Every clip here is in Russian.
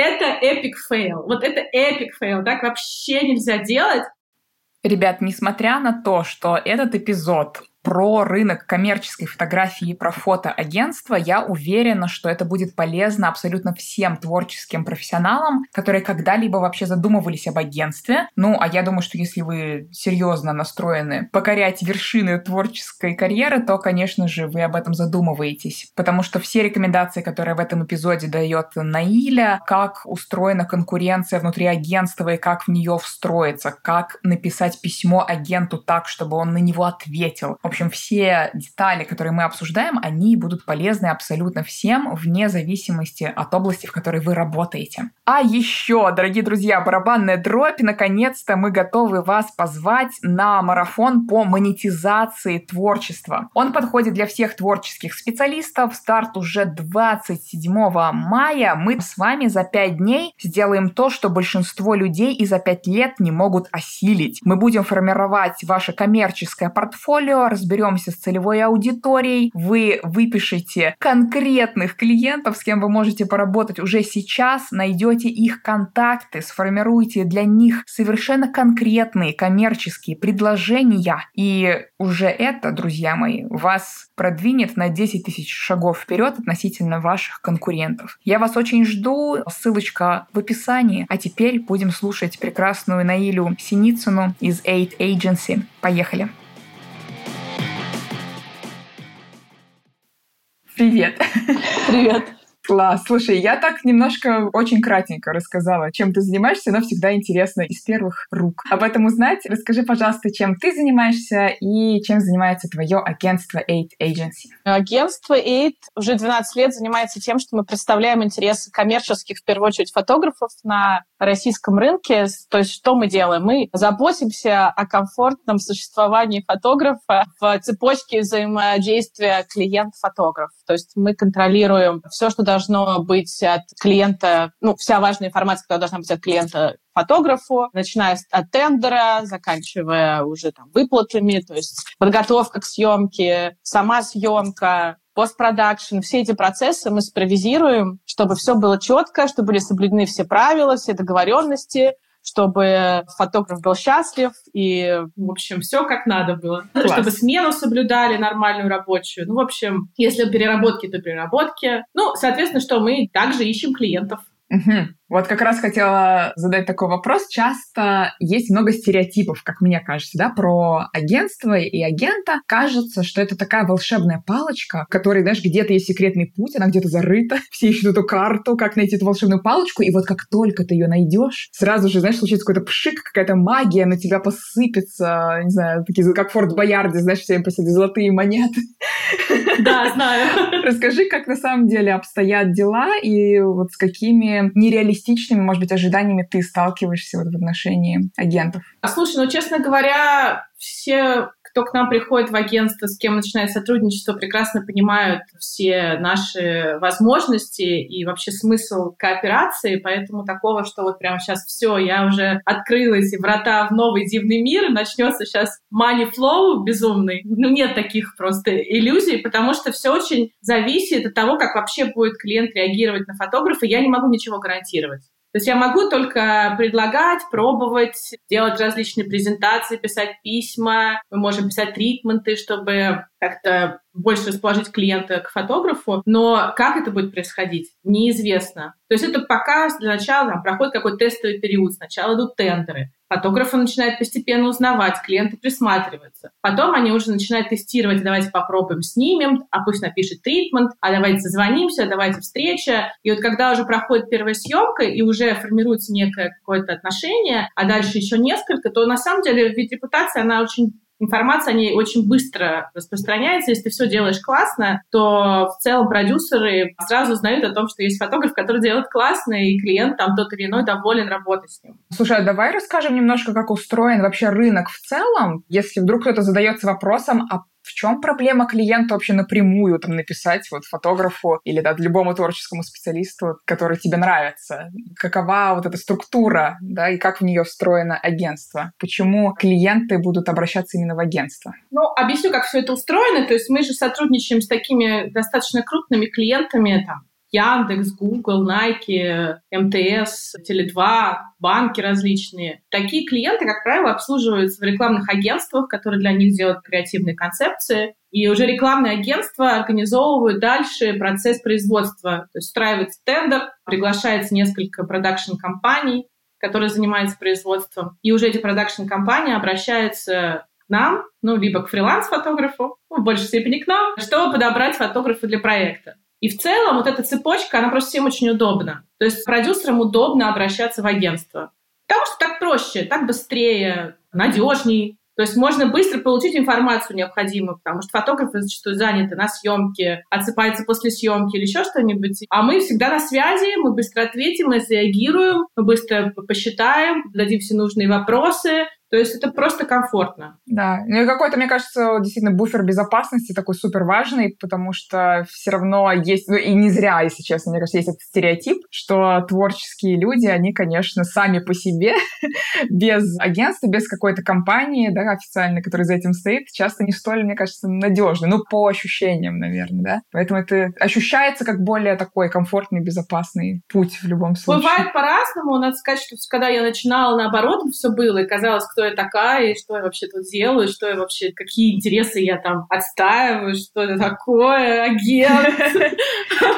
Это epic fail. Вот это epic fail. Так вообще нельзя делать. Ребят, несмотря на то, что этот эпизод про рынок коммерческой фотографии и про фотоагентство, я уверена, что это будет полезно абсолютно всем творческим профессионалам, которые когда-либо вообще задумывались об агентстве. Ну, а я думаю, что если вы серьезно настроены покорять вершины творческой карьеры, то, конечно же, вы об этом задумываетесь. Потому что все рекомендации, которые в этом эпизоде дает Наиля, как устроена конкуренция внутри агентства и как в нее встроиться, как написать письмо агенту так, чтобы он на него ответил, общем, все детали, которые мы обсуждаем, они будут полезны абсолютно всем, вне зависимости от области, в которой вы работаете. А еще, дорогие друзья, барабанная дробь, наконец-то мы готовы вас позвать на марафон по монетизации творчества. Он подходит для всех творческих специалистов. Старт уже 27 мая. Мы с вами за 5 дней сделаем то, что большинство людей и за 5 лет не могут осилить. Мы будем формировать ваше коммерческое портфолио, разберемся с целевой аудиторией, вы выпишете конкретных клиентов, с кем вы можете поработать уже сейчас, найдете их контакты, сформируете для них совершенно конкретные коммерческие предложения. И уже это, друзья мои, вас продвинет на 10 тысяч шагов вперед относительно ваших конкурентов. Я вас очень жду. Ссылочка в описании. А теперь будем слушать прекрасную Наилю Синицыну из Eight Agency. Поехали! Привет. Привет. Класс. Слушай, я так немножко очень кратенько рассказала, чем ты занимаешься, но всегда интересно из первых рук. Об этом узнать, расскажи, пожалуйста, чем ты занимаешься и чем занимается твое агентство Eight Agency. Агентство Eight уже 12 лет занимается тем, что мы представляем интересы коммерческих, в первую очередь, фотографов на российском рынке. То есть что мы делаем? Мы заботимся о комфортном существовании фотографа в цепочке взаимодействия клиент-фотограф. То есть мы контролируем все, что должно быть от клиента, ну, вся важная информация, которая должна быть от клиента фотографу, начиная от тендера, заканчивая уже там выплатами, то есть подготовка к съемке, сама съемка, постпродакшн, все эти процессы мы супервизируем, чтобы все было четко, чтобы были соблюдены все правила, все договоренности, чтобы фотограф был счастлив и, в общем, все как надо было. Класс. Чтобы смену соблюдали нормальную рабочую. Ну, в общем, если переработки, то переработки. Ну, соответственно, что мы также ищем клиентов. Угу. Вот как раз хотела задать такой вопрос. Часто есть много стереотипов, как мне кажется, да, про агентство и агента. Кажется, что это такая волшебная палочка, которой, знаешь, где-то есть секретный путь, она где-то зарыта. Все ищут эту карту, как найти эту волшебную палочку. И вот как только ты ее найдешь, сразу же, знаешь, случится какой-то пшик, какая-то магия на тебя посыпется, не знаю, такие, как Форт Боярде, знаешь, все им посадят золотые монеты. Да, знаю. Расскажи, как на самом деле обстоят дела и вот с какими нереалистичными реалистичными, может быть, ожиданиями ты сталкиваешься вот в отношении агентов? А слушай, ну, честно говоря, все кто к нам приходит в агентство, с кем начинает сотрудничество, прекрасно понимают все наши возможности и вообще смысл кооперации, поэтому такого, что вот прямо сейчас все, я уже открылась, и врата в новый дивный мир, начнется сейчас money flow безумный. Ну, нет таких просто иллюзий, потому что все очень зависит от того, как вообще будет клиент реагировать на фотографа. Я не могу ничего гарантировать. То есть я могу только предлагать, пробовать, делать различные презентации, писать письма. Мы можем писать тритменты, чтобы как-то больше расположить клиента к фотографу, но как это будет происходить, неизвестно. То есть это пока для начала там, проходит какой-то тестовый период. Сначала идут тендеры, фотографы начинают постепенно узнавать, клиенты присматриваются. Потом они уже начинают тестировать, давайте попробуем, снимем, а пусть напишет тритмент, а давайте созвонимся, давайте встреча. И вот когда уже проходит первая съемка и уже формируется некое какое-то отношение, а дальше еще несколько, то на самом деле ведь репутация, она очень информация о ней очень быстро распространяется. Если ты все делаешь классно, то в целом продюсеры сразу узнают о том, что есть фотограф, который делает классно, и клиент там тот или иной доволен работой с ним. Слушай, а давай расскажем немножко, как устроен вообще рынок в целом. Если вдруг кто-то задается вопросом, а в чем проблема клиента вообще напрямую там написать вот фотографу или да, любому творческому специалисту, который тебе нравится? Какова вот эта структура, да, и как в нее встроено агентство? Почему клиенты будут обращаться именно в агентство? Ну, объясню, как все это устроено. То есть мы же сотрудничаем с такими достаточно крупными клиентами, там, Яндекс, Google, Nike, МТС, Теле2, банки различные. Такие клиенты, как правило, обслуживаются в рекламных агентствах, которые для них делают креативные концепции. И уже рекламные агентства организовывают дальше процесс производства. То есть устраивается тендер, приглашается несколько продакшн-компаний, которые занимаются производством. И уже эти продакшн-компании обращаются к нам, ну, либо к фриланс-фотографу, ну, в большей степени к нам, чтобы подобрать фотографа для проекта. И в целом вот эта цепочка, она просто всем очень удобна. То есть продюсерам удобно обращаться в агентство. Потому что так проще, так быстрее, надежней. То есть можно быстро получить информацию необходимую, потому что фотографы зачастую заняты на съемке, отсыпаются после съемки или еще что-нибудь. А мы всегда на связи, мы быстро ответим, мы среагируем, мы быстро посчитаем, дадим все нужные вопросы, то есть это просто комфортно. Да. Ну и какой-то, мне кажется, действительно буфер безопасности такой супер важный, потому что все равно есть, ну и не зря, если честно, мне кажется, есть этот стереотип, что творческие люди, они, конечно, сами по себе, без агентства, без какой-то компании, да, официальной, которая за этим стоит, часто не столь, мне кажется, надежны. Ну, по ощущениям, наверное, да. Поэтому это ощущается как более такой комфортный, безопасный путь в любом случае. Бывает по-разному. Надо сказать, что когда я начинала, наоборот, все было, и казалось, кто я такая, и что я вообще тут делаю, что я вообще, какие интересы я там отстаиваю, что это такое, агент.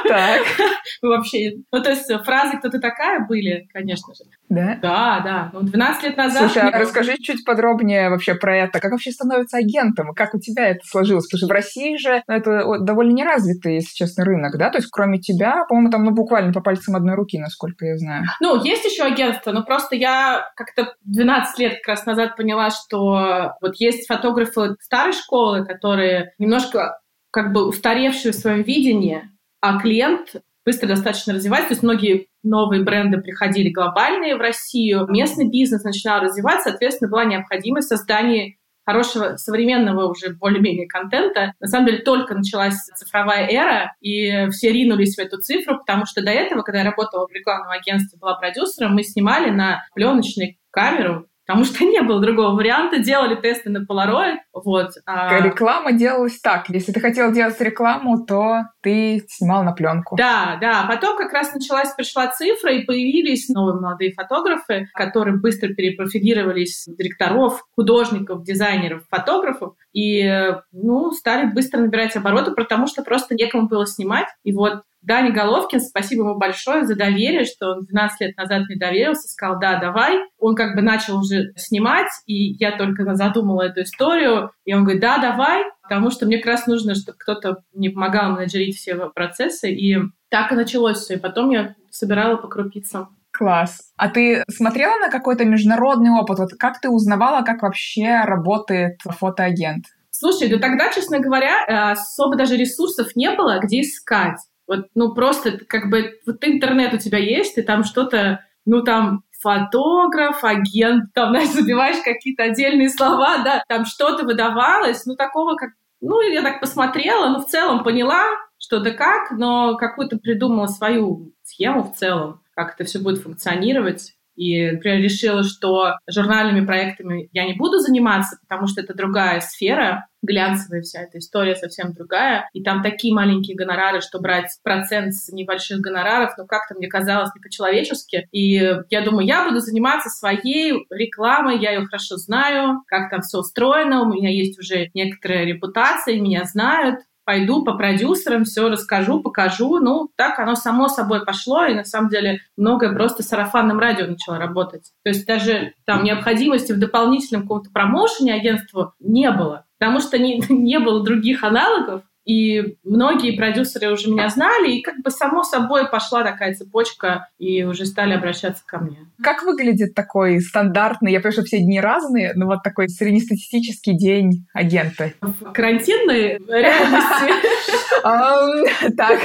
Так. Вообще, ну то есть фразы «кто ты такая» были, конечно же. Да? Да, да. Ну, 12 лет назад... Слушай, а расскажи чуть подробнее вообще про это. Как вообще становится агентом? Как у тебя это сложилось? Потому что в России же ну, это довольно неразвитый, если честно, рынок, да? То есть кроме тебя, по-моему, там ну, буквально по пальцам одной руки, насколько я знаю. Ну, есть еще агентство, но просто я как-то 12 лет как раз назад поняла, что вот есть фотографы старой школы, которые немножко как бы устаревшие в своем видении, а клиент быстро достаточно развивается. То есть многие новые бренды приходили глобальные в Россию, местный бизнес начинал развиваться, соответственно, была необходимость создания хорошего современного уже более-менее контента. На самом деле только началась цифровая эра, и все ринулись в эту цифру, потому что до этого, когда я работала в рекламном агентстве, была продюсером, мы снимали на пленочной камеру потому что не было другого варианта. Делали тесты на Polaroid, вот. А... Реклама делалась так. Если ты хотел делать рекламу, то ты снимал на пленку. Да, да. Потом как раз началась, пришла цифра, и появились новые молодые фотографы, которые быстро перепрофилировались директоров, художников, дизайнеров, фотографов, и, ну, стали быстро набирать обороты, потому что просто некому было снимать. И вот Даня Головкин, спасибо ему большое за доверие, что он 12 лет назад мне доверился, сказал, да, давай. Он как бы начал уже снимать, и я только задумала эту историю, и он говорит, да, давай, потому что мне как раз нужно, чтобы кто-то мне помогал менеджерить все процессы, и так и началось все. И потом я собирала по крупицам. Класс. А ты смотрела на какой-то международный опыт? Вот как ты узнавала, как вообще работает фотоагент? Слушай, да тогда, честно говоря, э, особо даже ресурсов не было, где искать. Вот, ну, просто как бы вот интернет у тебя есть, ты там что-то, ну, там фотограф, агент, там, знаешь, забиваешь какие-то отдельные слова, да, там что-то выдавалось, ну, такого как... Ну, я так посмотрела, ну, в целом поняла, что да как, но какую-то придумала свою схему в целом, как это все будет функционировать. И, например, решила, что журнальными проектами я не буду заниматься, потому что это другая сфера, глянцевая вся эта история совсем другая. И там такие маленькие гонорары, что брать процент с небольших гонораров, ну как-то мне казалось не по-человечески. И я думаю, я буду заниматься своей рекламой, я ее хорошо знаю, как там все устроено, у меня есть уже некоторая репутация, меня знают, пойду по продюсерам, все расскажу, покажу. Ну, так оно само собой пошло, и на самом деле многое просто сарафанным радио начало работать. То есть даже там необходимости в дополнительном каком-то промоушене агентству не было, потому что не, не было других аналогов, и многие продюсеры уже меня знали, и как бы само собой пошла такая цепочка, и уже стали обращаться ко мне. Как выглядит такой стандартный, я понимаю, что все дни разные, но вот такой среднестатистический день агента? В карантинной реальности? Так,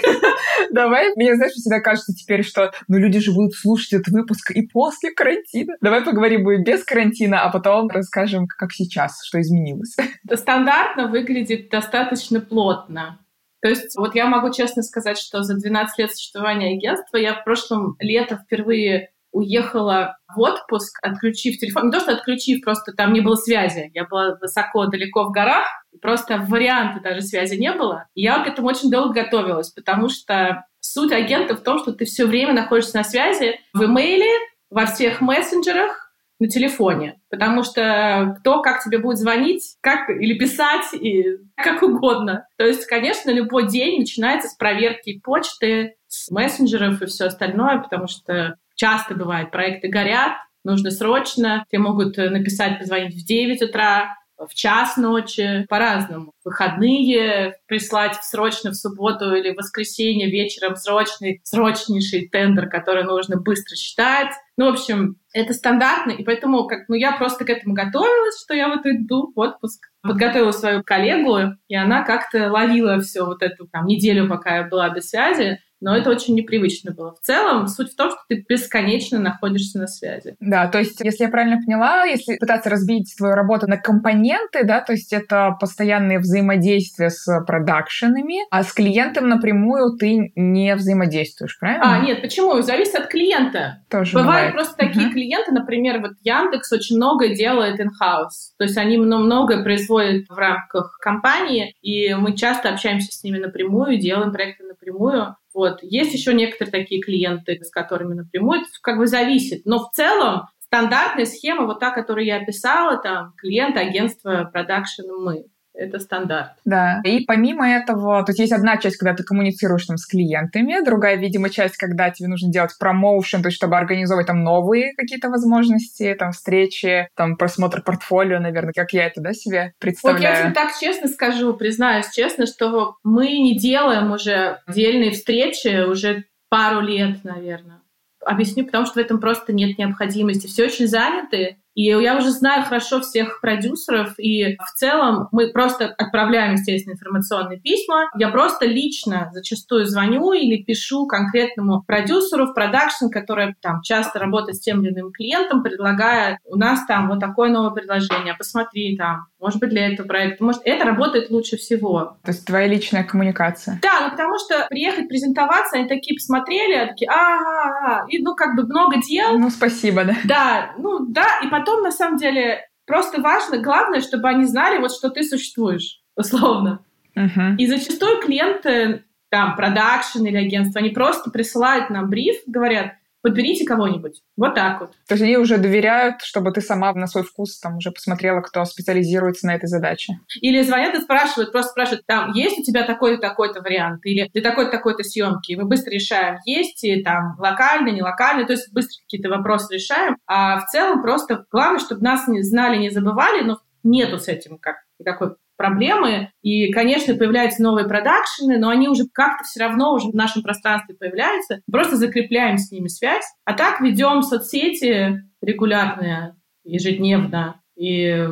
давай. Мне, знаешь, всегда кажется теперь, что ну люди же будут слушать этот выпуск и после карантина. Давай поговорим будет без карантина, а потом расскажем, как сейчас, что изменилось. Стандартно выглядит достаточно плотно плотно. То есть вот я могу честно сказать, что за 12 лет существования агентства я в прошлом лето впервые уехала в отпуск, отключив телефон. Не то, что отключив, просто там не было связи. Я была высоко, далеко в горах, просто варианта даже связи не было. Я к этому очень долго готовилась, потому что суть агента в том, что ты все время находишься на связи в имейле, во всех мессенджерах, на телефоне, потому что кто как тебе будет звонить, как или писать, и как угодно. То есть, конечно, любой день начинается с проверки почты, с мессенджеров и все остальное, потому что часто бывает, проекты горят, нужно срочно, тебе могут написать, позвонить в 9 утра, в час ночи, по-разному. Выходные прислать срочно в субботу или в воскресенье вечером срочный, срочнейший тендер, который нужно быстро считать. Ну, в общем, это стандартно, и поэтому как, ну, я просто к этому готовилась, что я вот иду в отпуск. Подготовила свою коллегу, и она как-то ловила все вот эту там неделю, пока я была без связи, но это очень непривычно было. В целом, суть в том, что ты бесконечно находишься на связи. Да, то есть, если я правильно поняла, если пытаться разбить твою работу на компоненты, да, то есть это постоянные взаимодействия с продакшенами, а с клиентом напрямую ты не взаимодействуешь, правильно? А, нет, почему? Зависит от клиента. Тоже бывают бывает. просто uh-huh. такие клиенты, например, вот Яндекс очень много делает in-house, то есть они многое производят в рамках компании, и мы часто общаемся с ними напрямую, делаем проекты напрямую, вот. Есть еще некоторые такие клиенты, с которыми напрямую, это как бы зависит. Но в целом стандартная схема, вот та, которую я описала, там, клиент, агентство, продакшн, мы это стандарт. Да. И помимо этого, то есть есть одна часть, когда ты коммуницируешь там с клиентами, другая, видимо, часть, когда тебе нужно делать промоушен, то есть чтобы организовывать там новые какие-то возможности, там встречи, там просмотр портфолио, наверное, как я это, да, себе представляю. Вот я тебе так честно скажу, признаюсь честно, что мы не делаем уже отдельные встречи уже пару лет, наверное. Объясню, потому что в этом просто нет необходимости. Все очень заняты, и я уже знаю хорошо всех продюсеров, и в целом мы просто отправляем, естественно, информационные письма. Я просто лично зачастую звоню или пишу конкретному продюсеру в продакшн, который там часто работает с тем или иным клиентом, предлагая, у нас там вот такое новое предложение, посмотри там, может быть, для этого проекта. Может, это работает лучше всего. То есть твоя личная коммуникация. Да, ну потому что приехать презентоваться, они такие посмотрели, они такие, ага, и ну как бы много дел. Ну, спасибо, да. Да, ну да, и потом потом, на самом деле, просто важно, главное, чтобы они знали, вот что ты существуешь, условно. Uh-huh. И зачастую клиенты, там, продакшн или агентство, они просто присылают нам бриф, говорят, подберите кого-нибудь. Вот так вот. То есть они уже доверяют, чтобы ты сама на свой вкус там уже посмотрела, кто специализируется на этой задаче. Или звонят и спрашивают, просто спрашивают, там, есть у тебя такой-то, такой-то вариант? Или для такой-то, такой-то съемки? Мы быстро решаем, есть и там локально, не локально, то есть быстро какие-то вопросы решаем. А в целом просто главное, чтобы нас не знали, не забывали, но нету с этим как никакой проблемы. И, конечно, появляются новые продакшены, но они уже как-то все равно уже в нашем пространстве появляются. Просто закрепляем с ними связь. А так ведем соцсети регулярные, ежедневно. И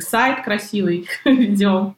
сайт красивый ведем.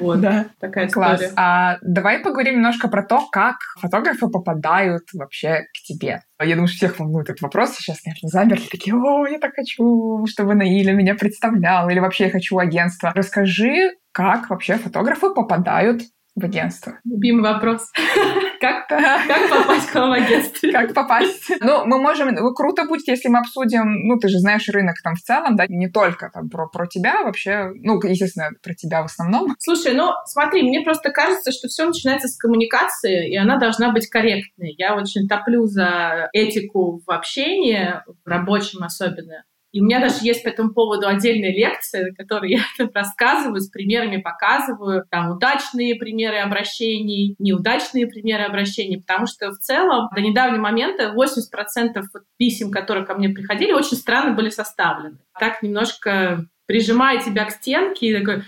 Вот, да. такая Класс. история. А давай поговорим немножко про то, как фотографы попадают вообще к тебе. Я думаю, что всех волнует этот вопрос. Сейчас, наверное, замерли такие, о, я так хочу, чтобы Наиля меня представлял, или вообще я хочу агентство. Расскажи, как вообще фотографы попадают в агентство? Любимый вопрос. Как, как попасть к вам в агентство? Как попасть? Ну, мы можем... Ну, круто будет, если мы обсудим... Ну, ты же знаешь рынок там в целом, да, не только там про, про тебя вообще. Ну, естественно, про тебя в основном. Слушай, ну, смотри, мне просто кажется, что все начинается с коммуникации, и она должна быть корректной. Я очень топлю за этику в общении, в рабочем особенно. И у меня даже есть по этому поводу отдельная лекция, которую я рассказываю, с примерами показываю, там удачные примеры обращений, неудачные примеры обращений, потому что в целом до недавнего момента 80% писем, которые ко мне приходили, очень странно были составлены. Так немножко прижимая тебя к стенке и такой,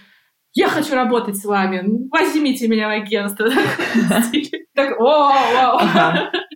я хочу работать с вами, возьмите меня в агентство. Так, о,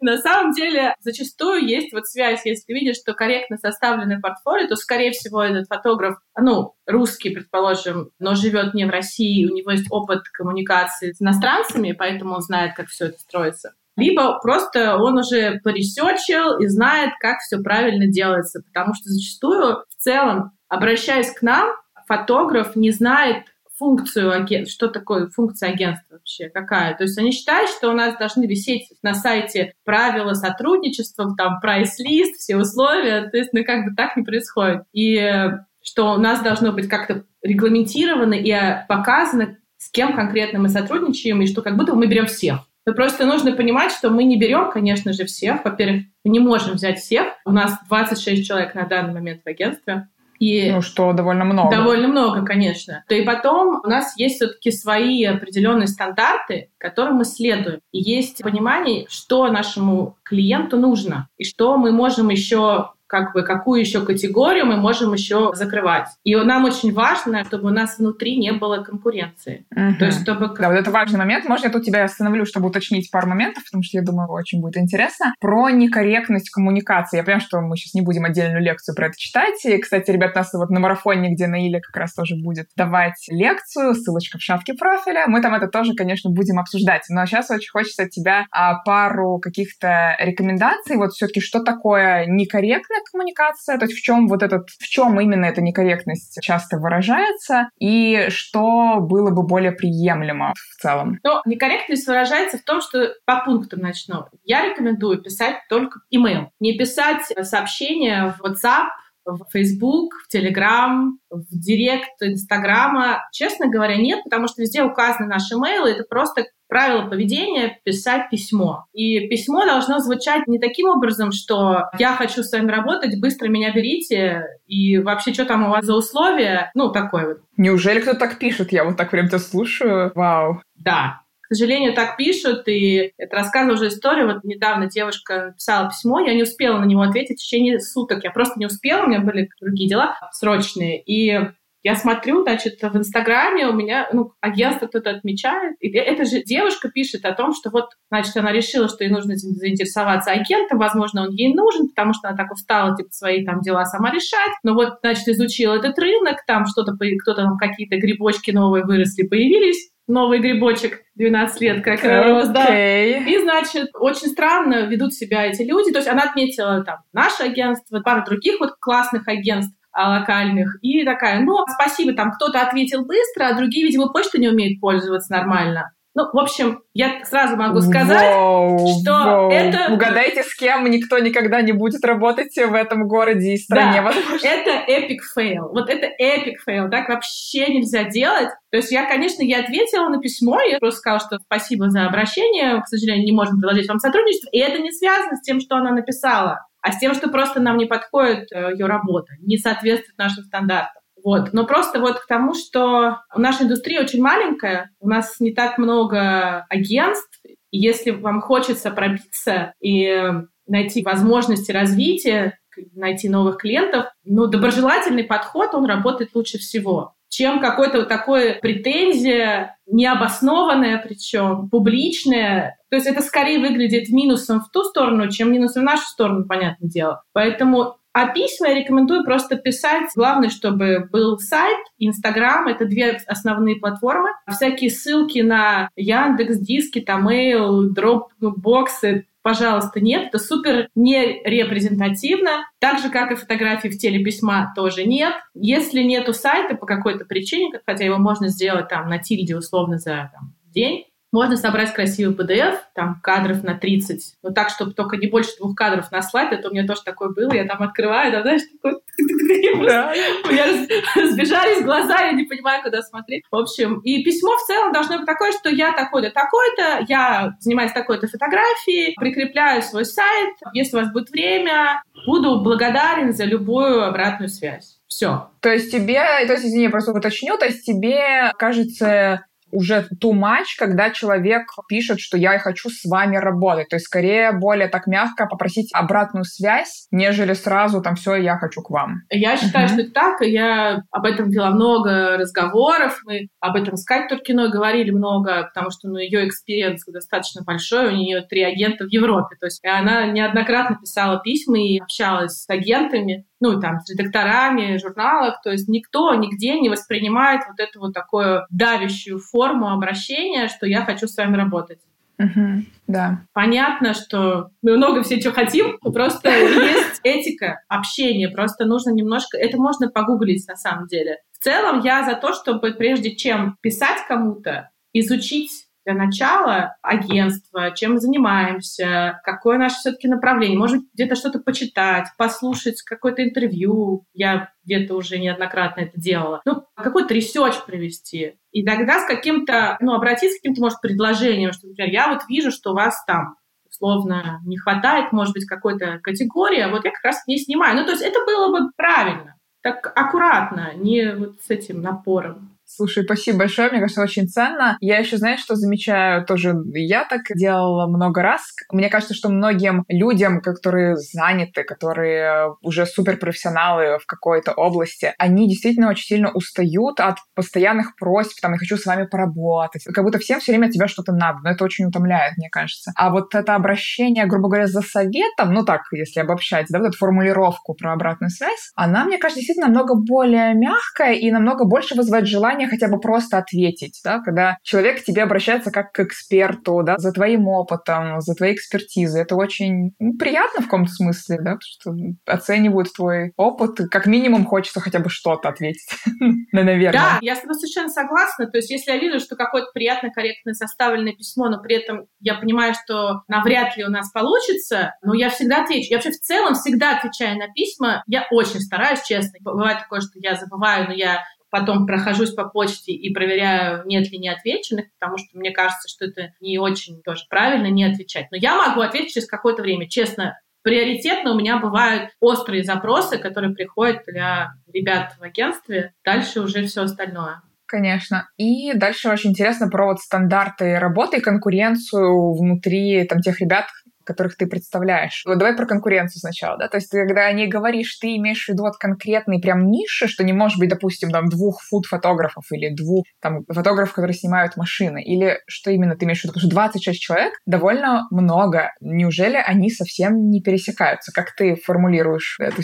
На самом деле, зачастую есть вот связь, если ты видишь, что корректно составленное портфолио, то, скорее всего, этот фотограф, ну, русский, предположим, но живет не в России, у него есть опыт коммуникации с иностранцами, поэтому он знает, как все это строится. Либо просто он уже поресечил и знает, как все правильно делается, потому что зачастую в целом, обращаясь к нам, фотограф не знает функцию агентства, что такое функция агентства вообще, какая. То есть они считают, что у нас должны висеть на сайте правила сотрудничества, там прайс-лист, все условия, то есть, ну, как бы так не происходит. И э, что у нас должно быть как-то регламентировано и э, показано, с кем конкретно мы сотрудничаем, и что как будто мы берем всех. Но просто нужно понимать, что мы не берем, конечно же, всех. Во-первых, мы не можем взять всех. У нас 26 человек на данный момент в агентстве. И ну, что довольно много. Довольно много, конечно. То и потом у нас есть все-таки свои определенные стандарты, которым мы следуем. И есть понимание, что нашему клиенту нужно, и что мы можем еще как бы какую еще категорию мы можем еще закрывать. И нам очень важно, чтобы у нас внутри не было конкуренции. Угу. То есть, чтобы... Да, вот это важный момент. Можно я тут тебя остановлю, чтобы уточнить пару моментов, потому что я думаю, очень будет интересно. Про некорректность коммуникации. Я понимаю, что мы сейчас не будем отдельную лекцию про это читать. И, кстати, ребят, нас вот на марафоне, где Наиля как раз тоже будет давать лекцию, ссылочка в шапке профиля. Мы там это тоже, конечно, будем обсуждать. Но сейчас очень хочется от тебя а, пару каких-то рекомендаций. Вот все-таки что такое некорректно коммуникация, то есть в чем вот этот, в чем именно эта некорректность часто выражается, и что было бы более приемлемо в целом? Ну, некорректность выражается в том, что по пунктам начну. Я рекомендую писать только email. Не писать сообщения в WhatsApp, в Facebook, в Telegram, в Директ Инстаграма. Честно говоря, нет, потому что везде указаны наши имейлы. Это просто правило поведения писать письмо. И письмо должно звучать не таким образом, что я хочу с вами работать, быстро меня берите, и вообще, что там у вас за условия? Ну, такое вот. Неужели кто так пишет? Я вот так прям тебя слушаю. Вау. Да, к сожалению, так пишут, и это рассказывала уже история. Вот недавно девушка написала письмо, я не успела на него ответить в течение суток. Я просто не успела, у меня были другие дела срочные. И я смотрю, значит, в Инстаграме у меня, ну, агентство кто-то отмечает. И эта же девушка пишет о том, что вот, значит, она решила, что ей нужно заинтересоваться агентом, возможно, он ей нужен, потому что она так устала, типа, свои там дела сама решать. Но вот, значит, изучила этот рынок, там что-то, кто-то там какие-то грибочки новые выросли, появились новый грибочек 12 лет как okay. рос, да. И, значит, очень странно ведут себя эти люди. То есть она отметила там наше агентство, пару других вот классных агентств, а, локальных. И такая, ну, спасибо, там кто-то ответил быстро, а другие, видимо, почтой не умеют пользоваться нормально. Ну, в общем, я сразу могу сказать, воу, что воу. это... Угадайте, с кем никто никогда не будет работать в этом городе и стране. Да, это epic fail. Вот это epic fail. Так вообще нельзя делать. То есть я, конечно, я ответила на письмо, я просто сказала, что спасибо за обращение, к сожалению, не можем предложить вам сотрудничество. И это не связано с тем, что она написала а с тем, что просто нам не подходит э, ее работа, не соответствует нашим стандартам. Вот. Но просто вот к тому, что наша индустрия очень маленькая, у нас не так много агентств, если вам хочется пробиться и найти возможности развития, найти новых клиентов, ну, доброжелательный подход, он работает лучше всего чем какое-то вот такое претензия, необоснованная причем, публичная. То есть это скорее выглядит минусом в ту сторону, чем минусом в нашу сторону, понятное дело. Поэтому а письма я рекомендую просто писать. Главное, чтобы был сайт, Инстаграм. Это две основные платформы. Всякие ссылки на Яндекс, Диски, Тамейл, Dropbox, пожалуйста, нет. Это супер не репрезентативно. Так же, как и фотографии в теле письма тоже нет. Если нету сайта по какой-то причине, хотя его можно сделать там на тильде условно за там, день, можно собрать красивый PDF, там, кадров на 30, но так, чтобы только не больше двух кадров на слайд. Это у меня тоже такое было. Я там открываю, там, знаешь, такой... У меня сбежались глаза, я не понимаю, куда смотреть. В общем, и письмо в целом должно быть такое, что я такой-то, такой-то, я занимаюсь такой-то фотографией, прикрепляю свой сайт. Если у вас будет время, буду благодарен за любую обратную связь. Все. То есть тебе, то есть, извини, я просто уточню, то есть тебе кажется уже too much, когда человек пишет, что я хочу с вами работать. То есть скорее более так мягко попросить обратную связь, нежели сразу там все, я хочу к вам. Я считаю, uh-huh. что это так, и я об этом вела много разговоров, мы об этом с Катей Туркиной говорили много, потому что ну, ее experience достаточно большой, у нее три агента в Европе, то есть она неоднократно писала письма и общалась с агентами, ну, там, с редакторами журналов, то есть никто нигде не воспринимает вот эту вот такую давящую форму обращения, что я хочу с вами работать. Угу, да. Понятно, что мы много все что хотим, просто есть этика общения, просто нужно немножко... Это можно погуглить на самом деле. В целом я за то, чтобы прежде чем писать кому-то, изучить для начала агентство, чем мы занимаемся, какое наше все-таки направление. Может где-то что-то почитать, послушать какое-то интервью. Я где-то уже неоднократно это делала. Ну, какой-то research провести. И тогда с каким-то, ну, обратиться к каким-то, может, предложением, что, например, я вот вижу, что у вас там условно не хватает, может быть, какой-то категории, а вот я как раз не снимаю. Ну, то есть это было бы правильно, так аккуратно, не вот с этим напором. Слушай, спасибо большое, мне кажется, очень ценно. Я еще, знаешь, что замечаю, тоже я так делала много раз. Мне кажется, что многим людям, которые заняты, которые уже суперпрофессионалы в какой-то области, они действительно очень сильно устают от постоянных просьб, там, я хочу с вами поработать. Как будто всем все время от тебя что-то надо, но это очень утомляет, мне кажется. А вот это обращение, грубо говоря, за советом, ну так, если обобщать, да, вот эту формулировку про обратную связь, она, мне кажется, действительно намного более мягкая и намного больше вызывает желание желание хотя бы просто ответить, да, когда человек к тебе обращается как к эксперту, да, за твоим опытом, за твоей экспертизой. Это очень ну, приятно в каком-то смысле, да, что оценивают твой опыт. Как минимум хочется хотя бы что-то ответить, наверное. Да, я с тобой совершенно согласна. То есть если я вижу, что какое-то приятно, корректно составленное письмо, но при этом я понимаю, что навряд ли у нас получится, но я всегда отвечу. Я вообще в целом всегда отвечаю на письма. Я очень стараюсь, честно. Бывает такое, что я забываю, но я потом прохожусь по почте и проверяю, нет ли неотвеченных, потому что мне кажется, что это не очень тоже правильно не отвечать. Но я могу ответить через какое-то время. Честно, приоритетно у меня бывают острые запросы, которые приходят для ребят в агентстве. Дальше уже все остальное. Конечно. И дальше очень интересно про вот стандарты работы и конкуренцию внутри там, тех ребят, которых ты представляешь. Вот давай про конкуренцию сначала, да, то есть ты, когда не говоришь, ты имеешь в виду вот конкретные прям ниши, что не может быть, допустим, там двух фуд-фотографов или двух там фотографов, которые снимают машины, или что именно ты имеешь в виду, потому что 26 человек довольно много. Неужели они совсем не пересекаются? Как ты формулируешь эту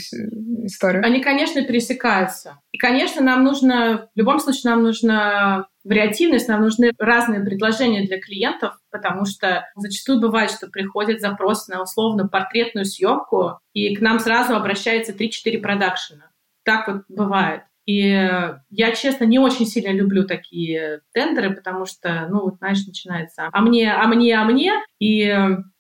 историю? Они, конечно, пересекаются. И, конечно, нам нужно, в любом случае, нам нужно вариативность, нам нужны разные предложения для клиентов, потому что зачастую бывает, что приходит запрос на условно портретную съемку, и к нам сразу обращается 3-4 продакшена. Так вот бывает. И я, честно, не очень сильно люблю такие тендеры, потому что, ну, знаешь, начинается «а мне, а мне, а мне». И,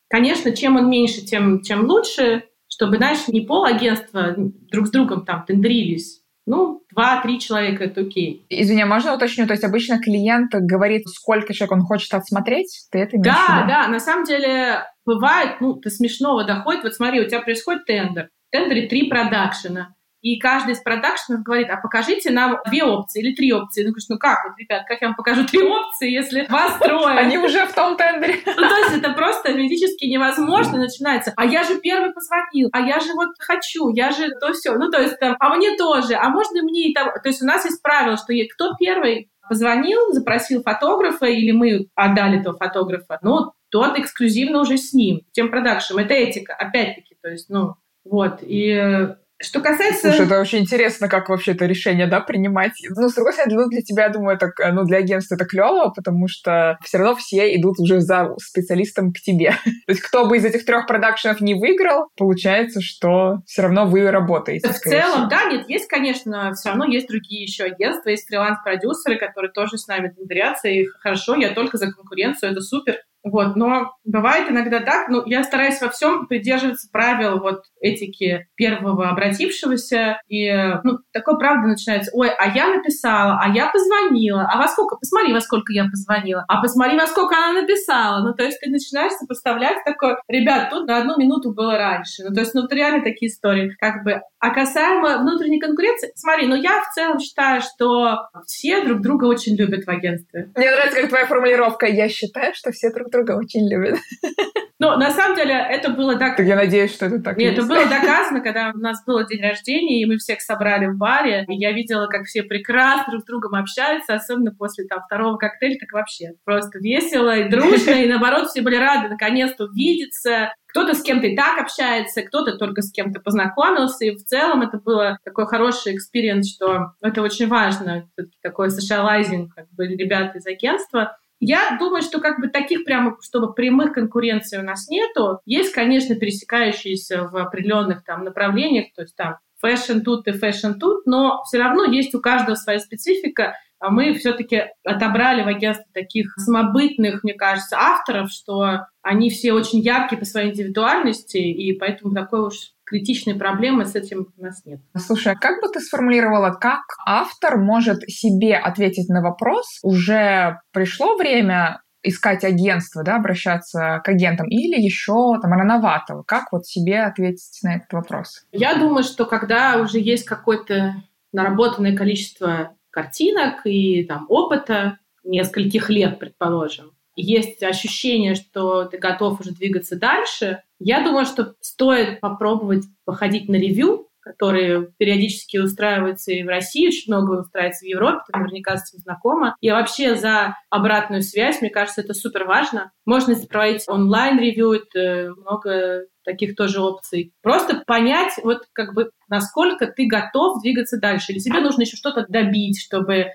конечно, чем он меньше, тем, тем лучше, чтобы, знаешь, не пол агентства друг с другом там тендерились, ну, два-три человека это окей. Извини, а можно уточню? То есть обычно клиент говорит, сколько человек он хочет отсмотреть? Ты это Да, да, на самом деле бывает, ну, до смешного доходит. Вот смотри, у тебя происходит тендер. В тендере три продакшена и каждый из продакшенов говорит, а покажите нам две опции или три опции. Ну, говоришь, ну как, вот, ребят, как я вам покажу три опции, если вас трое? Они уже в том тендере. Ну, то есть это просто физически невозможно начинается. А я же первый позвонил, а я же вот хочу, я же то все. Ну, то есть там, а мне тоже, а можно мне и там. То есть у нас есть правило, что кто первый позвонил, запросил фотографа, или мы отдали этого фотографа, ну, тот эксклюзивно уже с ним, тем продакшем. Это этика, опять-таки, то есть, ну, вот. И что касается... Слушай, это очень интересно, как вообще это решение, да, принимать. Ну, с другой стороны, для тебя, я думаю, это, ну, для агентства это клево, потому что все равно все идут уже за специалистом к тебе. То есть кто бы из этих трех продакшенов не выиграл, получается, что все равно вы работаете. В целом, всего. да, нет, есть, конечно, все равно есть другие еще агентства, есть фриланс-продюсеры, которые тоже с нами тендерятся, и хорошо, я только за конкуренцию, это супер. Вот, но бывает иногда так, ну, я стараюсь во всем придерживаться правил вот этики первого обратившегося, и, ну, такое правда начинается, ой, а я написала, а я позвонила, а во сколько, посмотри, во сколько я позвонила, а посмотри, во сколько она написала, ну, то есть ты начинаешь сопоставлять такое, ребят, тут на одну минуту было раньше, ну, то есть, ну, реально такие истории, как бы, а касаемо внутренней конкуренции, смотри, ну, я в целом считаю, что все друг друга очень любят в агентстве. Мне нравится, как твоя формулировка, я считаю, что все друг друга очень любят. Ну, на самом деле, это было так... Я надеюсь, что это так Нет, это было доказано, когда у нас был день рождения, и мы всех собрали в баре, и я видела, как все прекрасно друг с другом общаются, особенно после там второго коктейля, так вообще просто весело и дружно, и наоборот, все были рады наконец-то увидеться, кто-то с кем-то и так общается, кто-то только с кем-то познакомился, и в целом это было такой хороший experience, что это очень важно, такой socializing, как бы, ребята из агентства. Я думаю, что как бы таких прямо, чтобы прямых конкуренций у нас нету. Есть, конечно, пересекающиеся в определенных там направлениях, то есть там фэшн тут и фэшн тут, но все равно есть у каждого своя специфика. А мы все-таки отобрали в агентстве таких самобытных, мне кажется, авторов, что они все очень яркие по своей индивидуальности, и поэтому такой уж критичной проблемы с этим у нас нет. Слушай, а как бы ты сформулировала, как автор может себе ответить на вопрос, уже пришло время искать агентство, да, обращаться к агентам, или еще там рановато? Как вот себе ответить на этот вопрос? Я думаю, что когда уже есть какое-то наработанное количество картинок и там опыта нескольких лет, предположим, есть ощущение, что ты готов уже двигаться дальше, я думаю, что стоит попробовать походить на ревью, которые периодически устраиваются и в России, очень много устраивается в Европе, ты наверняка с этим знакома. И вообще за обратную связь, мне кажется, это супер важно. Можно проводить онлайн-ревью, это много таких тоже опций. Просто понять, вот как бы, насколько ты готов двигаться дальше. Или тебе нужно еще что-то добить, чтобы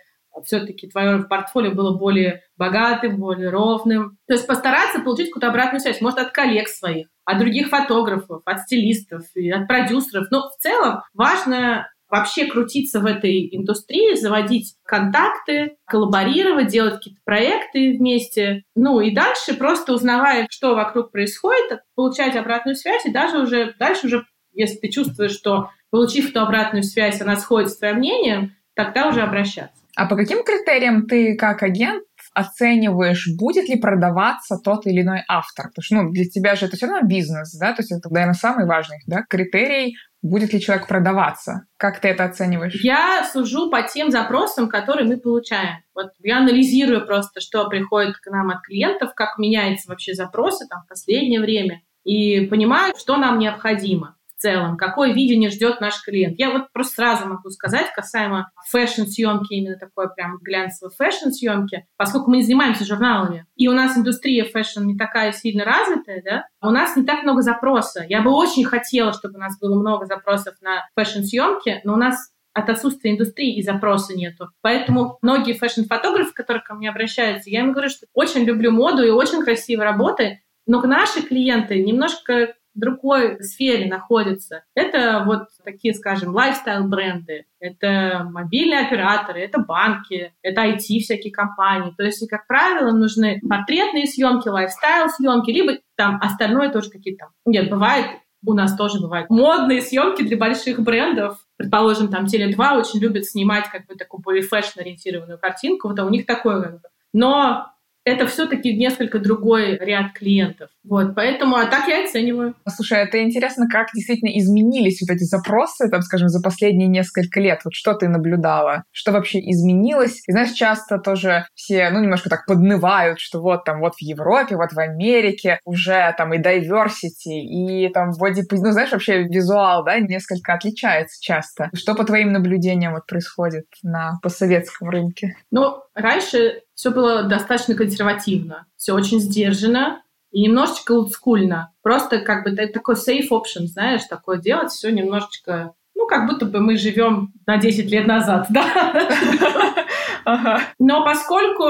все-таки твое портфолио было более богатым, более ровным. То есть постараться получить какую-то обратную связь, может, от коллег своих, от других фотографов, от стилистов, от продюсеров. Но в целом важно вообще крутиться в этой индустрии, заводить контакты, коллаборировать, делать какие-то проекты вместе. Ну и дальше просто узнавая, что вокруг происходит, получать обратную связь и даже уже дальше уже, если ты чувствуешь, что получив эту обратную связь, она сходит с твоим мнением, тогда уже обращаться. А по каким критериям ты как агент оцениваешь, будет ли продаваться тот или иной автор? Потому что ну, для тебя же это все равно бизнес, да? То есть это, наверное, самый важный да, критерий, будет ли человек продаваться. Как ты это оцениваешь? Я сужу по тем запросам, которые мы получаем. Вот я анализирую просто, что приходит к нам от клиентов, как меняются вообще запросы там, в последнее время, и понимаю, что нам необходимо в целом, какое видение ждет наш клиент. Я вот просто сразу могу сказать касаемо fashion-съемки, именно такой прям глянцевой fashion-съемки, поскольку мы не занимаемся журналами, и у нас индустрия fashion не такая сильно развитая, да, у нас не так много запроса. Я бы очень хотела, чтобы у нас было много запросов на фэшн-съемки, но у нас от отсутствия индустрии и запроса нету. Поэтому многие фэшн-фотографы, которые ко мне обращаются, я им говорю, что очень люблю моду и очень красивые работы, но наши клиенты немножко другой сфере находятся. Это вот такие, скажем, лайфстайл-бренды, это мобильные операторы, это банки, это IT всякие компании. То есть, как правило, нужны портретные съемки, лайфстайл-съемки, либо там остальное тоже какие-то там. Нет, бывает у нас тоже бывают модные съемки для больших брендов. Предположим, там Теле2 очень любят снимать как бы такую более фэшн-ориентированную картинку. Вот у них такое как бы. Но это все-таки несколько другой ряд клиентов. Вот, поэтому, а так я оцениваю. Слушай, это интересно, как действительно изменились вот эти запросы, там, скажем, за последние несколько лет. Вот что ты наблюдала? Что вообще изменилось? И знаешь, часто тоже все, ну, немножко так поднывают, что вот там, вот в Европе, вот в Америке уже там и diversity, и там вроде, ну, знаешь, вообще визуал, да, несколько отличается часто. Что по твоим наблюдениям вот происходит на постсоветском рынке? Ну, раньше все было достаточно консервативно, все очень сдержанно и немножечко олдскульно. Просто как бы такой safe option, знаешь, такое делать, все немножечко, ну, как будто бы мы живем на 10 лет назад, да? Но поскольку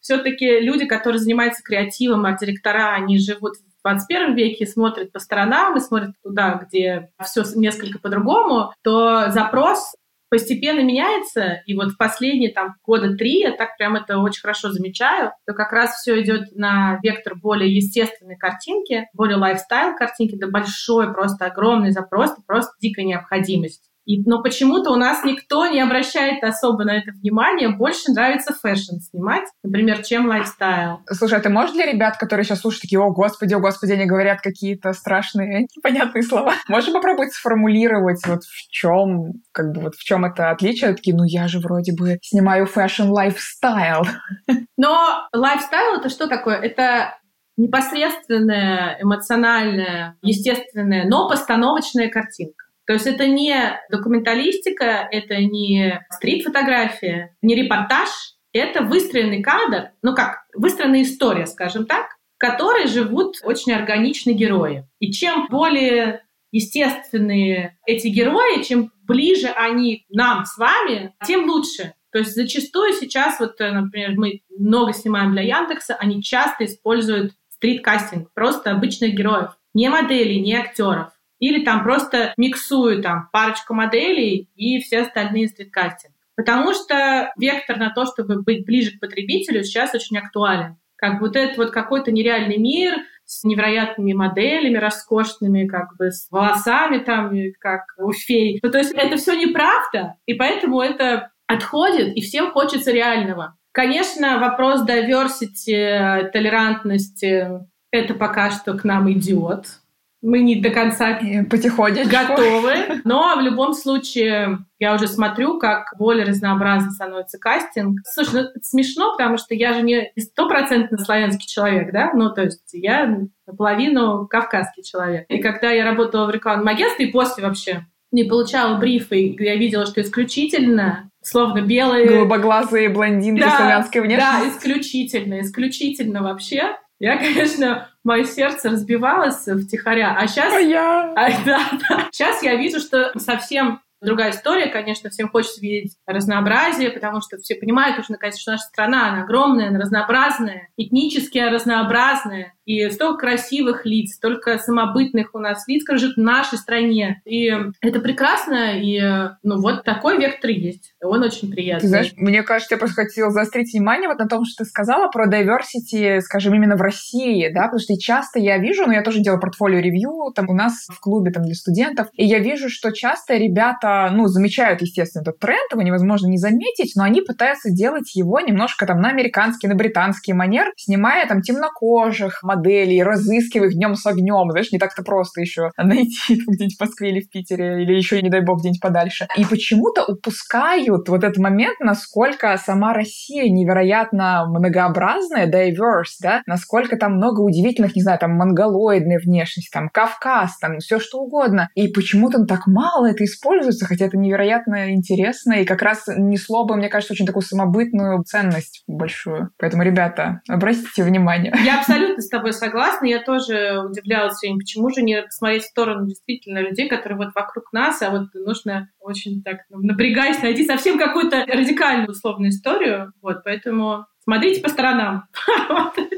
все-таки люди, которые занимаются креативом, арт-директора, они живут в 21 веке, смотрят по сторонам и смотрят туда, где все несколько по-другому, то запрос постепенно меняется, и вот в последние там года три я так прям это очень хорошо замечаю, то как раз все идет на вектор более естественной картинки, более lifestyle картинки, да большой, просто огромный запрос, просто дикая необходимость. И, но почему-то у нас никто не обращает особо на это внимание. Больше нравится fashion снимать, например, чем lifestyle. Слушай, а ты можешь для ребят, которые сейчас слушают, такие, о, господи, о, господи, они говорят какие-то страшные, непонятные слова. Можешь попробовать сформулировать, вот в чем, как бы, вот в чем это отличие? Такие, ну я же вроде бы снимаю fashion lifestyle. Но лайфстайл это что такое? Это непосредственная, эмоциональная, естественная, но постановочная картинка. То есть это не документалистика, это не стрит-фотография, не репортаж, это выстроенный кадр, ну как, выстроенная история, скажем так, в которой живут очень органичные герои. И чем более естественные эти герои, чем ближе они нам с вами, тем лучше. То есть зачастую сейчас, вот, э, например, мы много снимаем для Яндекса, они часто используют стрит-кастинг, просто обычных героев, не моделей, не актеров. Или там просто миксую там парочку моделей и все остальные стриткастинг. Потому что вектор на то, чтобы быть ближе к потребителю, сейчас очень актуален. Как вот этот вот какой-то нереальный мир с невероятными моделями роскошными, как бы с волосами там, как у фей. Ну, то есть это все неправда, и поэтому это отходит, и всем хочется реального. Конечно, вопрос diversity, толерантности, это пока что к нам идет. Мы не до конца потихонечку готовы, но в любом случае я уже смотрю, как более разнообразно становится кастинг. Слушай, ну это смешно, потому что я же не стопроцентно славянский человек, да? Ну, то есть я наполовину кавказский человек. И когда я работала в рекламном агентстве, и после вообще не получала брифы, я видела, что исключительно словно белые... Голубоглазые блондинки да, славянской внешности. Да, исключительно, исключительно вообще. Я, конечно, мое сердце разбивалось втихаря. А сейчас... А я... А, да, да. Сейчас я вижу, что совсем Другая история, конечно, всем хочется видеть разнообразие, потому что все понимают, что, конечно, что наша страна, она огромная, она разнообразная, этнически разнообразная, и столько красивых лиц, столько самобытных у нас лиц, которые живут в нашей стране. И это прекрасно, и ну вот такой вектор есть. Он очень приятный. Ты знаешь, мне кажется, я просто хотела заострить внимание вот на том, что ты сказала про diversity, скажем, именно в России, да, потому что часто я вижу, ну я тоже делаю портфолио-ревью там у нас в клубе там для студентов, и я вижу, что часто ребята, ну, замечают, естественно, этот тренд, его невозможно не заметить, но они пытаются сделать его немножко там на американский, на британский манер, снимая там темнокожих, моделей, разыскивая их днем с огнем. Знаешь, не так-то просто еще найти где-нибудь в Москве или в Питере, или еще, не дай бог, где-нибудь подальше. И почему-то упускают вот этот момент, насколько сама Россия невероятно многообразная, diverse, да, насколько там много удивительных, не знаю, там, монголоидной внешности, там, Кавказ, там, все что угодно. И почему-то так мало это используется, хотя это невероятно интересно, и как раз несло бы, мне кажется, очень такую самобытную ценность большую. Поэтому, ребята, обратите внимание. Я абсолютно с тобой тобой согласна. Я тоже удивлялась сегодня, почему же не посмотреть в сторону действительно людей, которые вот вокруг нас, а вот нужно очень так ну, напрягаясь найти совсем какую-то радикальную условную историю. Вот, поэтому Смотрите по сторонам.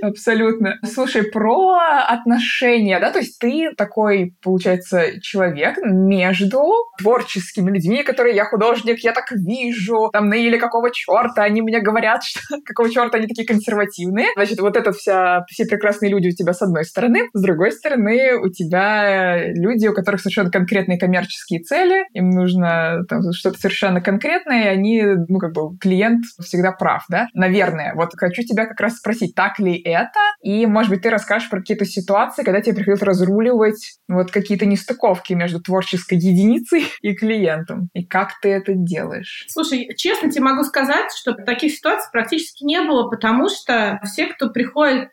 Абсолютно. Слушай, про отношения, да, то есть ты такой, получается, человек между творческими людьми, которые я художник, я так вижу, там, ну или какого черта они мне говорят, что какого черта они такие консервативные. Значит, вот это вся, все прекрасные люди у тебя с одной стороны, с другой стороны у тебя люди, у которых совершенно конкретные коммерческие цели, им нужно там что-то совершенно конкретное, и они, ну, как бы, клиент всегда прав, да, наверное. Вот хочу тебя как раз спросить, так ли это? И, может быть, ты расскажешь про какие-то ситуации, когда тебе приходилось разруливать вот какие-то нестыковки между творческой единицей и клиентом. И как ты это делаешь? Слушай, честно тебе могу сказать, что таких ситуаций практически не было, потому что все, кто приходит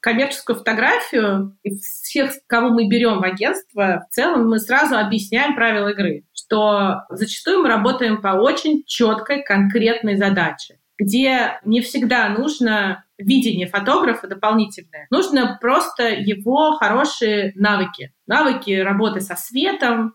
коммерческую фотографию, и всех, кого мы берем в агентство, в целом мы сразу объясняем правила игры, что зачастую мы работаем по очень четкой, конкретной задаче где не всегда нужно видение фотографа дополнительное. Нужно просто его хорошие навыки. Навыки работы со светом,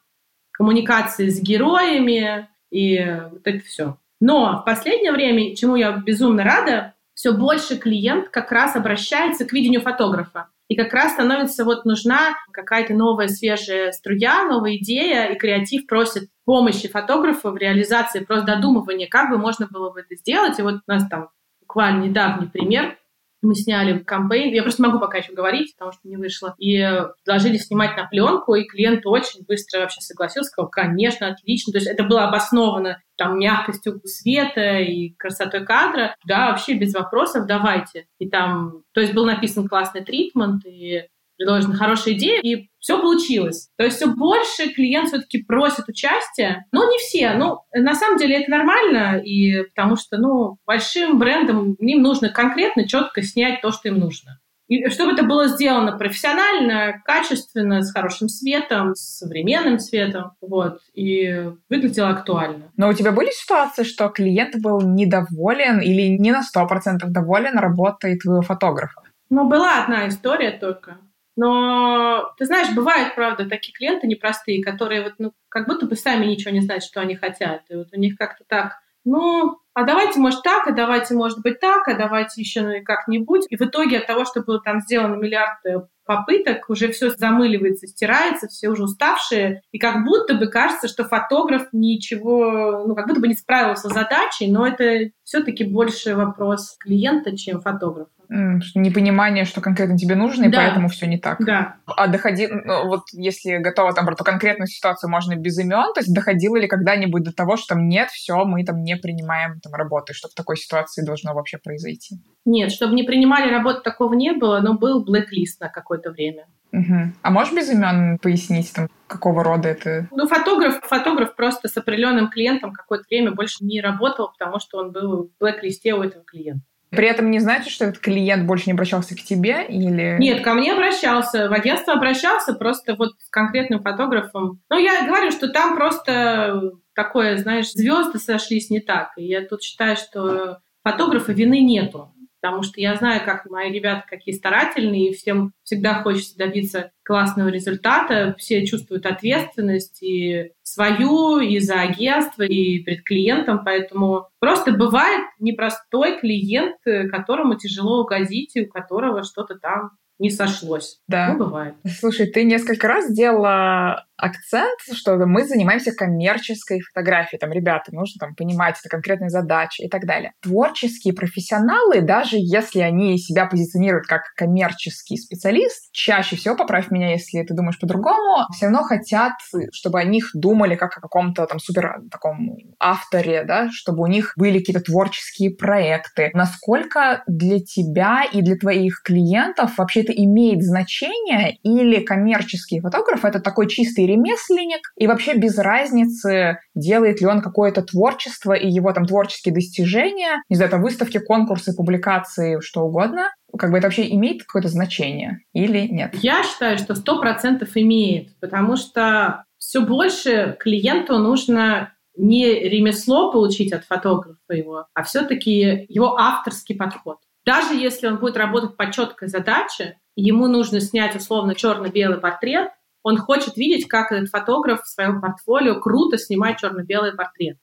коммуникации с героями и вот это все. Но в последнее время, чему я безумно рада, все больше клиент как раз обращается к видению фотографа. И как раз становится вот нужна какая-то новая свежая струя, новая идея, и креатив просит помощи фотографа в реализации, просто додумывания, как бы можно было бы это сделать. И вот у нас там буквально недавний пример. Мы сняли кампейн, я просто могу пока еще говорить, потому что не вышло, и предложили снимать на пленку, и клиент очень быстро вообще согласился, сказал, конечно, отлично, то есть это было обосновано там мягкостью света и красотой кадра, да, вообще без вопросов, давайте. И там, то есть был написан классный тритмент, и предложена хорошая идея, и все получилось. То есть все больше клиент все-таки просит участия, но не все. Ну, на самом деле это нормально, и потому что, ну, большим брендам им нужно конкретно, четко снять то, что им нужно. И чтобы это было сделано профессионально, качественно, с хорошим светом, с современным светом, вот, и выглядело актуально. Но у тебя были ситуации, что клиент был недоволен или не на 100% доволен работой твоего фотографа? Ну, была одна история только. Но, ты знаешь, бывают, правда, такие клиенты непростые, которые вот, ну, как будто бы сами ничего не знают, что они хотят. И вот у них как-то так, ну, а давайте, может, так, а давайте, может быть, так, а давайте еще ну, как-нибудь. И в итоге от того, что было там сделано миллиард э, попыток, уже все замыливается, стирается, все уже уставшие, и как будто бы кажется, что фотограф ничего, ну, как будто бы не справился с задачей, но это все-таки больше вопрос клиента, чем фотографа непонимание, что конкретно тебе нужно, и да. поэтому все не так. Да. А доходи, ну, вот если готова там про ту конкретную ситуацию, можно без имен, то есть доходило ли когда-нибудь до того, что там нет, все, мы там не принимаем там работы, что в такой ситуации должно вообще произойти? Нет, чтобы не принимали работу, такого не было, но был блэк-лист на какое-то время. Угу. А можешь без имен пояснить, там, какого рода это? Ну, фотограф, фотограф просто с определенным клиентом какое-то время больше не работал, потому что он был в блэк-листе у этого клиента. При этом не значит, что этот клиент больше не обращался к тебе или... Нет, ко мне обращался, в агентство обращался, просто вот с конкретным фотографом. Ну, я говорю, что там просто такое, знаешь, звезды сошлись не так. И я тут считаю, что фотографа вины нету потому что я знаю, как мои ребята какие старательные, и всем всегда хочется добиться классного результата, все чувствуют ответственность и свою, и за агентство, и перед клиентом, поэтому просто бывает непростой клиент, которому тяжело угодить, и у которого что-то там не сошлось. Да. Ну, бывает. Слушай, ты несколько раз сделала акцент, что мы занимаемся коммерческой фотографией. Там, ребята, нужно там понимать, это конкретные задачи и так далее. Творческие профессионалы, даже если они себя позиционируют как коммерческий специалист, чаще всего, поправь меня, если ты думаешь по-другому, все равно хотят, чтобы о них думали как о каком-то там супер таком авторе, да, чтобы у них были какие-то творческие проекты. Насколько для тебя и для твоих клиентов вообще это имеет значение или коммерческий фотограф — это такой чистый ремесленник, и вообще без разницы, делает ли он какое-то творчество и его там творческие достижения, не знаю, там выставки, конкурсы, публикации, что угодно, как бы это вообще имеет какое-то значение или нет? Я считаю, что сто процентов имеет, потому что все больше клиенту нужно не ремесло получить от фотографа его, а все-таки его авторский подход. Даже если он будет работать по четкой задаче, ему нужно снять условно черно-белый портрет, он хочет видеть, как этот фотограф в своем портфолио круто снимает черно-белый портрет.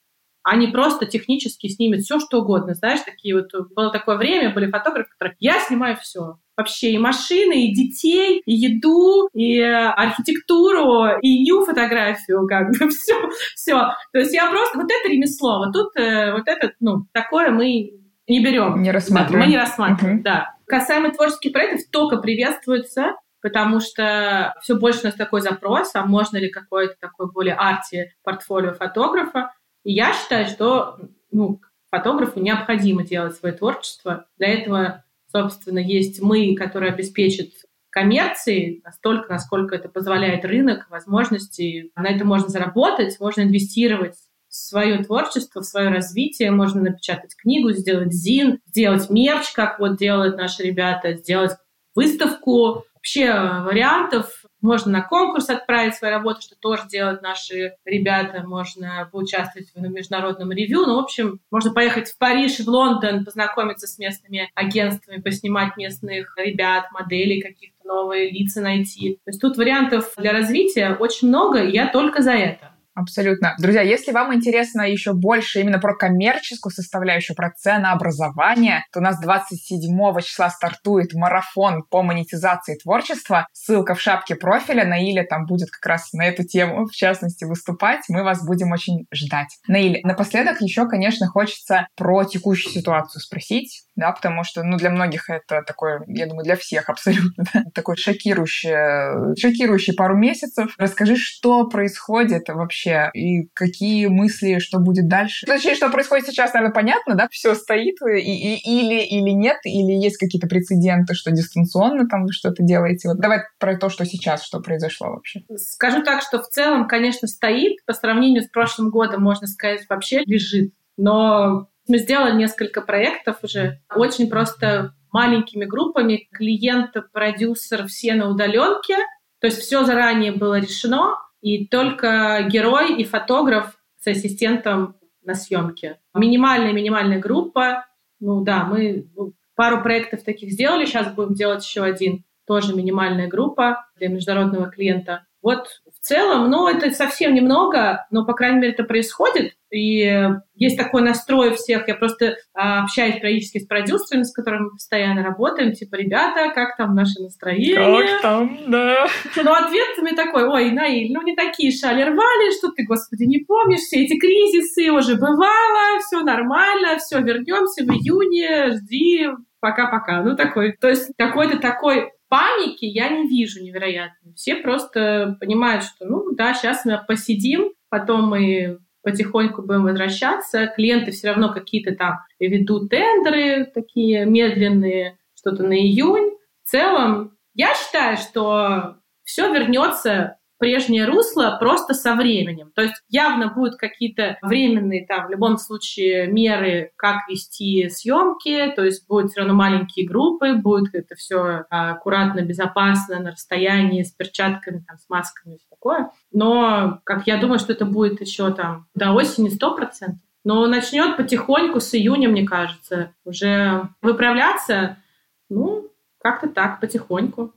А не просто технически снимет все, что угодно. Знаешь, такие вот... Было такое время, были фотографы, которые... Я снимаю все. Вообще и машины, и детей, и еду, и архитектуру, и нью фотографию, как бы все, все. То есть я просто... Вот это ремесло, вот тут э, вот это, ну, такое мы не берем. Не рассматриваем. Да, мы не рассматриваем, угу. да. Касаемо творческих проектов, только приветствуется, потому что все больше у нас такой запрос, а можно ли какой-то такой более арти портфолио фотографа. И я считаю, что ну, фотографу необходимо делать свое творчество. Для этого, собственно, есть мы, которые обеспечат коммерции настолько, насколько это позволяет рынок, возможности. На это можно заработать, можно инвестировать свое творчество, в свое развитие. Можно напечатать книгу, сделать зин, сделать мерч, как вот делают наши ребята, сделать выставку. Вообще э, вариантов. Можно на конкурс отправить свои работы, что тоже делают наши ребята. Можно поучаствовать в международном ревью. Ну, в общем, можно поехать в Париж, в Лондон, познакомиться с местными агентствами, поснимать местных ребят, моделей каких-то новые лица найти. То есть тут вариантов для развития очень много, и я только за это. Абсолютно. Друзья, если вам интересно еще больше именно про коммерческую составляющую, про ценообразование, то у нас 27 числа стартует марафон по монетизации творчества. Ссылка в шапке профиля. Наиля там будет как раз на эту тему, в частности, выступать. Мы вас будем очень ждать. Наиля, напоследок еще, конечно, хочется про текущую ситуацию спросить да, потому что, ну, для многих это такое, я думаю, для всех абсолютно, да, такой шокирующий, шокирующий пару месяцев. Расскажи, что происходит вообще и какие мысли, что будет дальше. Точнее, что происходит сейчас, наверное, понятно, да, все стоит, и, и, или, или нет, или есть какие-то прецеденты, что дистанционно там вы что-то делаете. Вот давай про то, что сейчас, что произошло вообще. Скажу так, что в целом, конечно, стоит, по сравнению с прошлым годом, можно сказать, вообще лежит. Но мы сделали несколько проектов уже, очень просто маленькими группами. Клиент, продюсер, все на удаленке. То есть все заранее было решено, и только герой и фотограф с ассистентом на съемке. Минимальная-минимальная группа. Ну да, мы ну, пару проектов таких сделали, сейчас будем делать еще один. Тоже минимальная группа для международного клиента. Вот в целом, ну, это совсем немного, но, по крайней мере, это происходит. И есть такой настрой у всех. Я просто а, общаюсь периодически с продюсерами, с которыми мы постоянно работаем. Типа, ребята, как там наше настроение? Как там, да. Ну, ответ мне такой, ой, Наиль, ну не такие шали рвали, что ты, господи, не помнишь, все эти кризисы уже бывало, все нормально, все, вернемся в июне, жди, пока-пока. Ну, такой, то есть какой-то такой паники я не вижу невероятно. Все просто понимают, что, ну да, сейчас мы посидим, потом мы потихоньку будем возвращаться. Клиенты все равно какие-то там ведут тендеры такие медленные, что-то на июнь. В целом, я считаю, что все вернется прежнее русло просто со временем. То есть явно будут какие-то временные там в любом случае меры, как вести съемки, то есть будут все равно маленькие группы, будет это все аккуратно, безопасно, на расстоянии, с перчатками, там, с масками, все такое. Но, как я думаю, что это будет еще там до осени 100%. Но начнет потихоньку с июня, мне кажется, уже выправляться, ну, как-то так, потихоньку.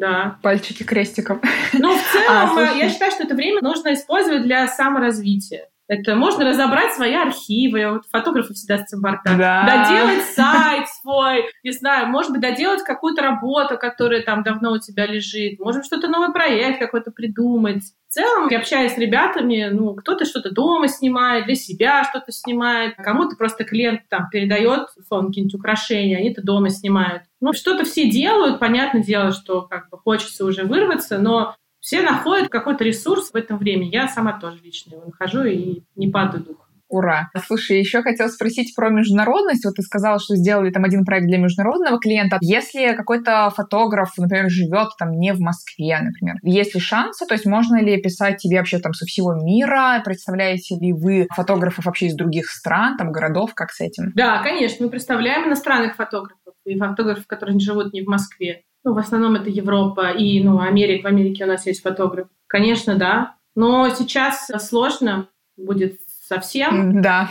Да. Пальчики крестиком. Ну, в целом, а, я считаю, что это время нужно использовать для саморазвития. Это можно разобрать свои архивы. Вот фотографы всегда с этим бортом. Да. Доделать сайт свой, не знаю, может быть, доделать какую-то работу, которая там давно у тебя лежит. Может, что-то новый проект какой-то придумать. В целом, я общаюсь с ребятами, ну, кто-то что-то дома снимает, для себя что-то снимает, кому-то просто клиент там передает, условно, какие-нибудь украшения, они это дома снимают. Ну, что-то все делают, понятное дело, что как бы хочется уже вырваться, но все находят какой-то ресурс в этом времени. Я сама тоже лично его нахожу и не падаю духом. Ура! Слушай, еще хотела спросить про международность. Вот ты сказала, что сделали там один проект для международного клиента. Если какой-то фотограф, например, живет там не в Москве, например, есть ли шансы? То есть можно ли писать тебе вообще там со всего мира? Представляете ли вы фотографов вообще из других стран, там городов? Как с этим? Да, конечно. Мы представляем иностранных фотографов и фотографов, которые живут не в Москве. Ну, в основном это Европа и, ну, Америка. В Америке у нас есть фотограф. Конечно, да. Но сейчас сложно будет совсем. Да.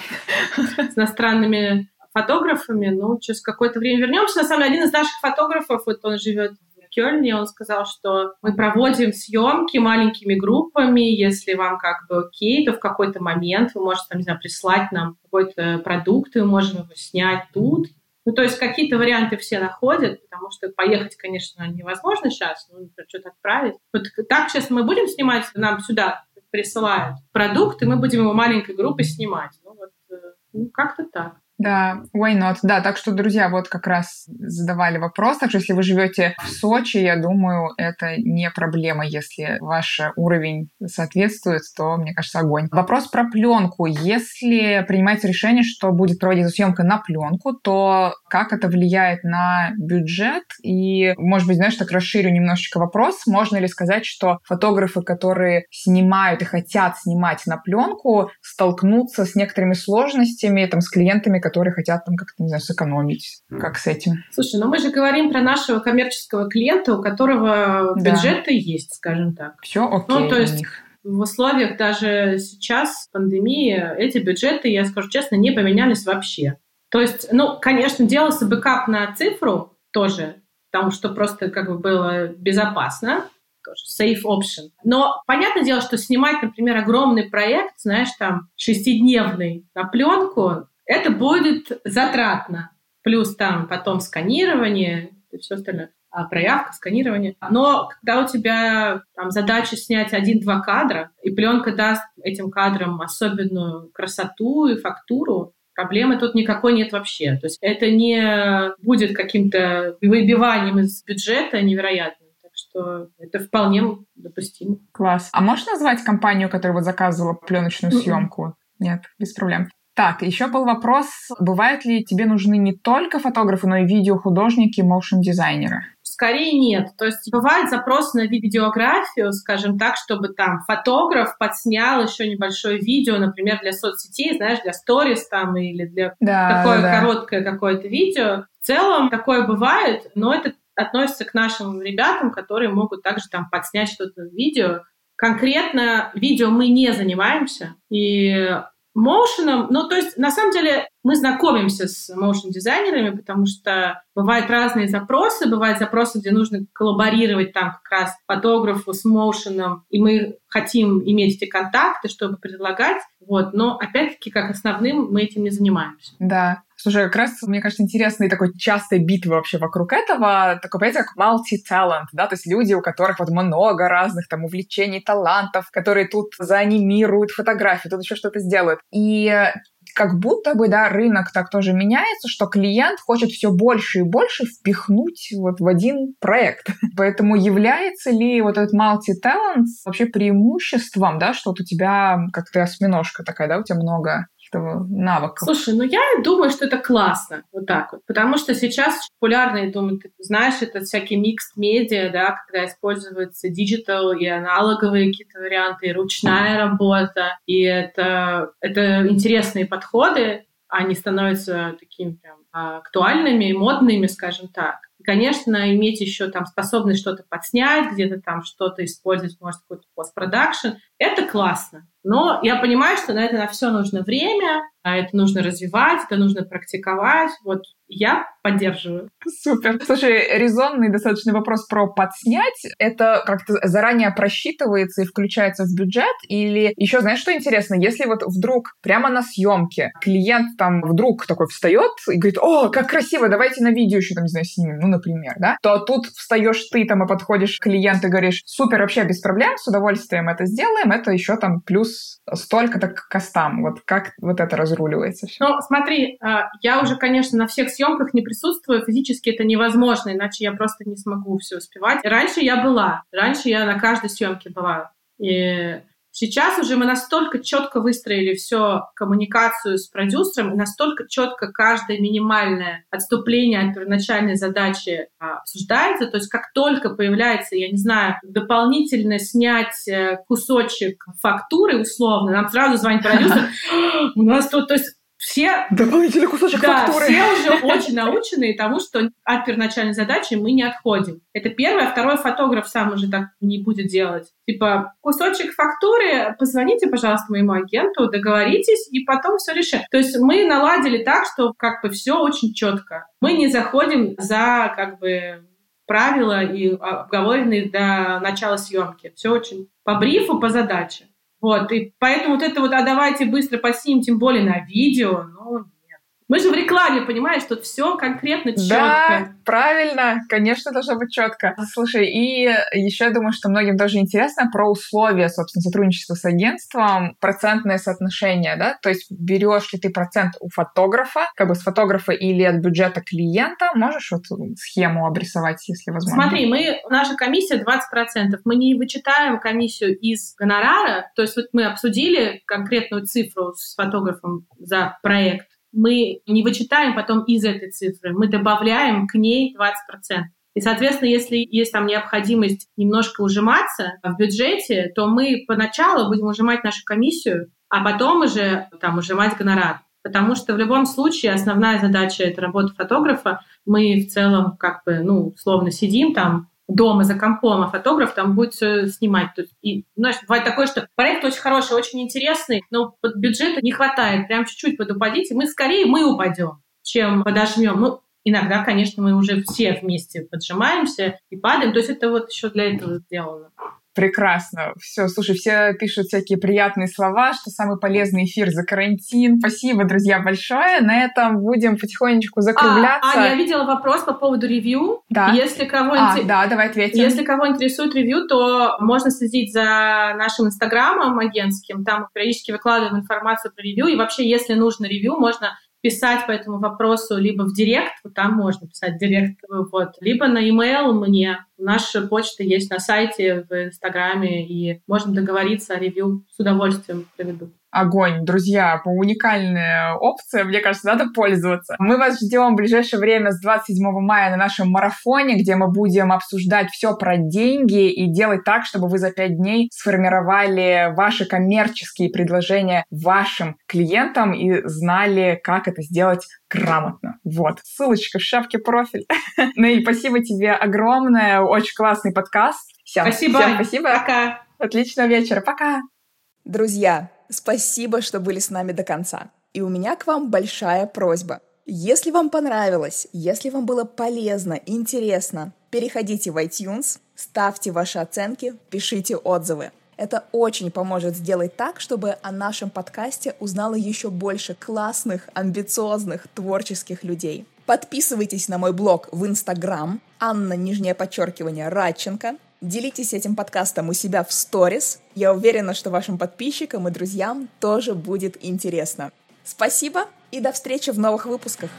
С иностранными фотографами. Ну, через какое-то время вернемся. На самом деле, один из наших фотографов, вот он живет в Кёльне, он сказал, что мы проводим съемки маленькими группами. Если вам как бы окей, то в какой-то момент вы можете, там, не знаю, прислать нам какой-то продукт, и мы можем его снять тут. Ну, то есть какие-то варианты все находят, потому что поехать, конечно, невозможно сейчас, ну, что-то отправить. Вот так сейчас мы будем снимать, нам сюда присылают продукт, и мы будем его маленькой группой снимать. Ну, вот, э, ну как-то так. Да, why not? Да, так что, друзья, вот как раз задавали вопрос. Так что, если вы живете в Сочи, я думаю, это не проблема. Если ваш уровень соответствует, то, мне кажется, огонь. Вопрос про пленку. Если принимается решение, что будет проводиться съемка на пленку, то как это влияет на бюджет? И, может быть, знаешь, так расширю немножечко вопрос. Можно ли сказать, что фотографы, которые снимают и хотят снимать на пленку, столкнутся с некоторыми сложностями, там, с клиентами, которые хотят там как-то, не знаю, сэкономить. Как с этим? Слушай, ну мы же говорим про нашего коммерческого клиента, у которого да. бюджеты есть, скажем так. Все окей ну, то есть в условиях даже сейчас пандемии эти бюджеты, я скажу честно, не поменялись вообще. То есть, ну, конечно, делался бэкап на цифру тоже, потому что просто как бы было безопасно, тоже safe option. Но понятное дело, что снимать, например, огромный проект, знаешь, там, шестидневный на пленку, это будет затратно. Плюс там потом сканирование и все остальное. А, проявка, сканирование. Но когда у тебя там, задача снять один-два кадра, и пленка даст этим кадрам особенную красоту и фактуру, проблемы тут никакой нет вообще. То есть это не будет каким-то выбиванием из бюджета невероятным. Так что это вполне допустимо. Класс. А можешь назвать компанию, которая вот заказывала пленочную съемку? Нет, без проблем. Так, еще был вопрос, бывают ли тебе нужны не только фотографы, но и видеохудожники, моушн-дизайнеры? Скорее нет. То есть бывает запрос на видеографию, скажем так, чтобы там фотограф подснял еще небольшое видео, например, для соцсетей, знаешь, для сторис там или для да, такое да. короткое какое-то видео. В целом такое бывает, но это относится к нашим ребятам, которые могут также там подснять что-то в видео. Конкретно видео мы не занимаемся, и Моушеном, ну, то есть, на самом деле, мы знакомимся с моушен-дизайнерами, потому что бывают разные запросы, бывают запросы, где нужно коллаборировать там как раз фотографу с моушеном, и мы хотим иметь эти контакты, чтобы предлагать, вот, но, опять-таки, как основным мы этим не занимаемся. Да, Слушай, как раз, мне кажется, интересной такой частой битвы вообще вокруг этого, такое понятие, как multi-talent, да, то есть люди, у которых вот много разных там увлечений, талантов, которые тут заанимируют фотографии, тут еще что-то сделают. И как будто бы, да, рынок так тоже меняется, что клиент хочет все больше и больше впихнуть вот в один проект. Поэтому является ли вот этот multi-talent вообще преимуществом, да, что вот у тебя, как ты осьминожка такая, да, у тебя много навыка. Слушай, ну я думаю, что это классно, вот так вот, потому что сейчас популярно, я думаю, ты знаешь, это всякие mixed media, да, когда используются digital и аналоговые какие-то варианты, и ручная работа, и это, это интересные подходы, они становятся такими прям актуальными, модными, скажем так. И, конечно, иметь еще там способность что-то подснять, где-то там что-то использовать, может, какой-то постпродакшн, это классно. Но я понимаю, что на это на все нужно время, а это нужно развивать, это нужно практиковать. Вот я поддерживаю. Супер. Слушай, резонный достаточно вопрос про подснять. Это как-то заранее просчитывается и включается в бюджет? Или еще, знаешь, что интересно? Если вот вдруг прямо на съемке клиент там вдруг такой встает и говорит, о, как красиво, давайте на видео еще там, не знаю, снимем, ну, например, да, то тут встаешь ты там и подходишь к клиенту и говоришь, супер, вообще без проблем, с удовольствием это сделаем, это еще там плюс столько-то к костам. Вот как вот это разруливается? Ну, смотри, а, я уже, конечно, на всех съемках не присутствую, физически это невозможно, иначе я просто не смогу все успевать. Раньше я была, раньше я на каждой съемке была. И Сейчас уже мы настолько четко выстроили все коммуникацию с продюсером, и настолько четко каждое минимальное отступление от первоначальной задачи а, обсуждается. То есть как только появляется, я не знаю, дополнительно снять э, кусочек фактуры условно, нам сразу звонит продюсер, у нас тут, то есть все... Дополнительный кусочек да, фактуры. все уже очень научены тому, что от первоначальной задачи мы не отходим. Это первое. Второй фотограф сам уже так не будет делать. Типа, кусочек фактуры, позвоните, пожалуйста, моему агенту, договоритесь, и потом все решим. То есть мы наладили так, что как бы все очень четко. Мы не заходим за как бы правила и обговоренные до начала съемки. Все очень по брифу, по задаче. Вот, и поэтому вот это вот, а давайте быстро поснимем, тем более на видео, ну, мы же в рекламе, понимаешь, тут все конкретно четко. Да, правильно, конечно, должно быть четко. Слушай, и еще я думаю, что многим тоже интересно про условия, собственно, сотрудничества с агентством, процентное соотношение, да, то есть берешь ли ты процент у фотографа, как бы с фотографа или от бюджета клиента, можешь вот схему обрисовать, если возможно? Смотри, мы, наша комиссия 20%, мы не вычитаем комиссию из гонорара, то есть вот мы обсудили конкретную цифру с фотографом за проект, мы не вычитаем потом из этой цифры, мы добавляем к ней 20%. И, соответственно, если есть там необходимость немножко ужиматься в бюджете, то мы поначалу будем ужимать нашу комиссию, а потом уже там ужимать гонорар. Потому что в любом случае основная задача — это работа фотографа. Мы в целом как бы, ну, условно сидим там, дома за компом, а фотограф там будет все снимать. Есть, и, знаешь, бывает такое, что проект очень хороший, очень интересный, но бюджета не хватает, прям чуть-чуть подупадите, мы скорее мы упадем, чем подожмем. Ну, иногда, конечно, мы уже все вместе поджимаемся и падаем, то есть это вот еще для этого сделано. Прекрасно. Все, слушай, все пишут всякие приятные слова, что самый полезный эфир за карантин. Спасибо, друзья, большое. На этом будем потихонечку закругляться. А, а я видела вопрос по поводу ревью. Да. Если кого, а, да, давай ответим. Если кого интересует ревью, то можно следить за нашим инстаграмом агентским. Там периодически выкладываем информацию про ревью. И вообще, если нужно ревью, можно писать по этому вопросу либо в директ, вот там можно писать в директ, вот, либо на e-mail мне. Наша почта есть на сайте, в Инстаграме, и можно договориться о ревью. С удовольствием проведу огонь. Друзья, по уникальная опция, мне кажется, надо пользоваться. Мы вас ждем в ближайшее время с 27 мая на нашем марафоне, где мы будем обсуждать все про деньги и делать так, чтобы вы за 5 дней сформировали ваши коммерческие предложения вашим клиентам и знали, как это сделать грамотно. Вот. Ссылочка в шапке профиль. Ну и спасибо тебе огромное. Очень классный подкаст. Всем спасибо. Всем спасибо. Пока. Отличного вечера. Пока. Друзья, спасибо, что были с нами до конца. И у меня к вам большая просьба. Если вам понравилось, если вам было полезно, интересно, переходите в iTunes, ставьте ваши оценки, пишите отзывы. Это очень поможет сделать так, чтобы о нашем подкасте узнало еще больше классных, амбициозных, творческих людей. Подписывайтесь на мой блог в Инстаграм, Анна, нижнее подчеркивание, Радченко. Делитесь этим подкастом у себя в сторис. Я уверена, что вашим подписчикам и друзьям тоже будет интересно. Спасибо и до встречи в новых выпусках.